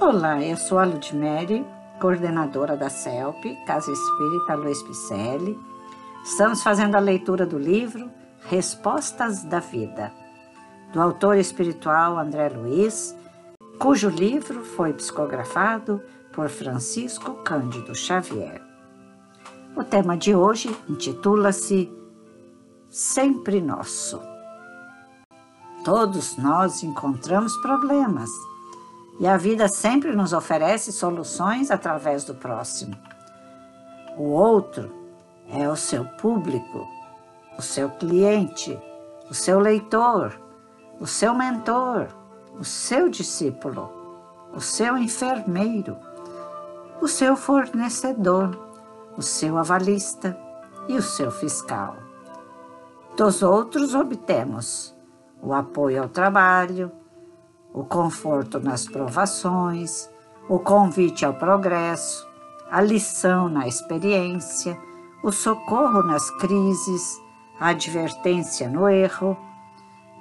Olá, eu sou a Ludmere, coordenadora da CELP, Casa Espírita Luiz Picelli. Estamos fazendo a leitura do livro Respostas da Vida, do autor espiritual André Luiz, cujo livro foi psicografado por Francisco Cândido Xavier. O tema de hoje intitula-se Sempre Nosso. Todos nós encontramos problemas e a vida sempre nos oferece soluções através do próximo. O outro é o seu público, o seu cliente, o seu leitor, o seu mentor, o seu discípulo, o seu enfermeiro, o seu fornecedor, o seu avalista e o seu fiscal. Dos outros obtemos o apoio ao trabalho, o conforto nas provações, o convite ao progresso, a lição na experiência, o socorro nas crises, a advertência no erro,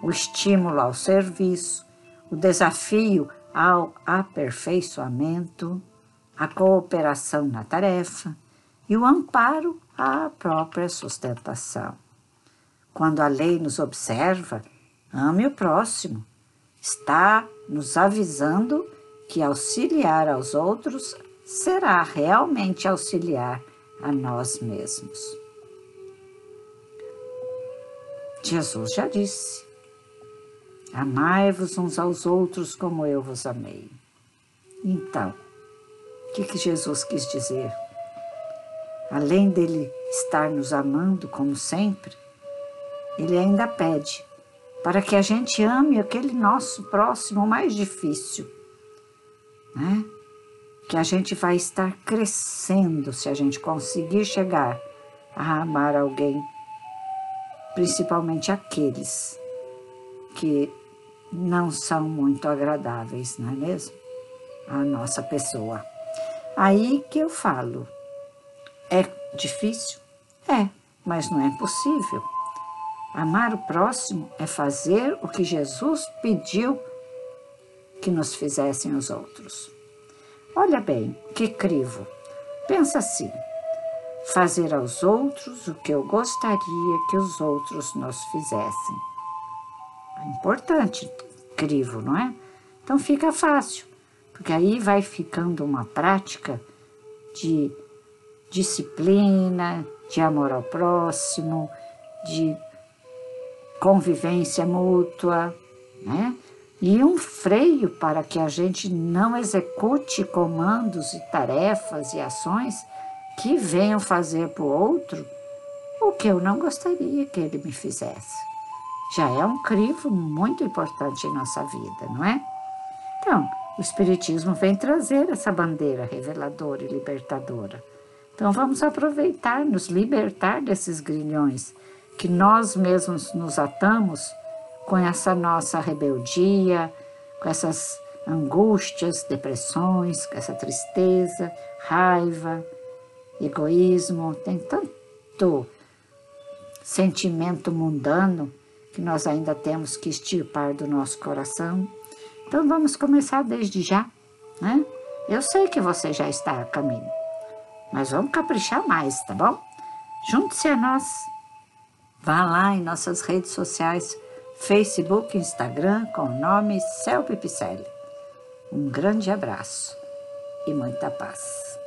o estímulo ao serviço, o desafio ao aperfeiçoamento, a cooperação na tarefa e o amparo à própria sustentação. Quando a lei nos observa, ame o próximo, está nos avisando que auxiliar aos outros será realmente auxiliar a nós mesmos. Jesus já disse: Amai-vos uns aos outros como eu vos amei. Então, o que, que Jesus quis dizer? Além dele estar nos amando como sempre, ele ainda pede para que a gente ame aquele nosso próximo mais difícil, né? Que a gente vai estar crescendo se a gente conseguir chegar a amar alguém, principalmente aqueles que não são muito agradáveis, não é mesmo? A nossa pessoa. Aí que eu falo, é difícil? É, mas não é impossível. Amar o próximo é fazer o que Jesus pediu que nos fizessem os outros. Olha bem, que crivo. Pensa assim: fazer aos outros o que eu gostaria que os outros nos fizessem. É importante, crivo, não é? Então fica fácil, porque aí vai ficando uma prática de disciplina, de amor ao próximo, de convivência mútua, né? E um freio para que a gente não execute comandos e tarefas e ações que venham fazer para o outro o que eu não gostaria que ele me fizesse. Já é um crivo muito importante em nossa vida, não é? Então, o Espiritismo vem trazer essa bandeira reveladora e libertadora. Então, vamos aproveitar, nos libertar desses grilhões que nós mesmos nos atamos com essa nossa rebeldia, com essas angústias, depressões, com essa tristeza, raiva, egoísmo, tem tanto sentimento mundano que nós ainda temos que extirpar do nosso coração. Então vamos começar desde já, né? Eu sei que você já está a caminho, mas vamos caprichar mais, tá bom? Junte-se a nós Vá lá em nossas redes sociais, Facebook e Instagram, com o nome Celpe Picelli. Um grande abraço e muita paz.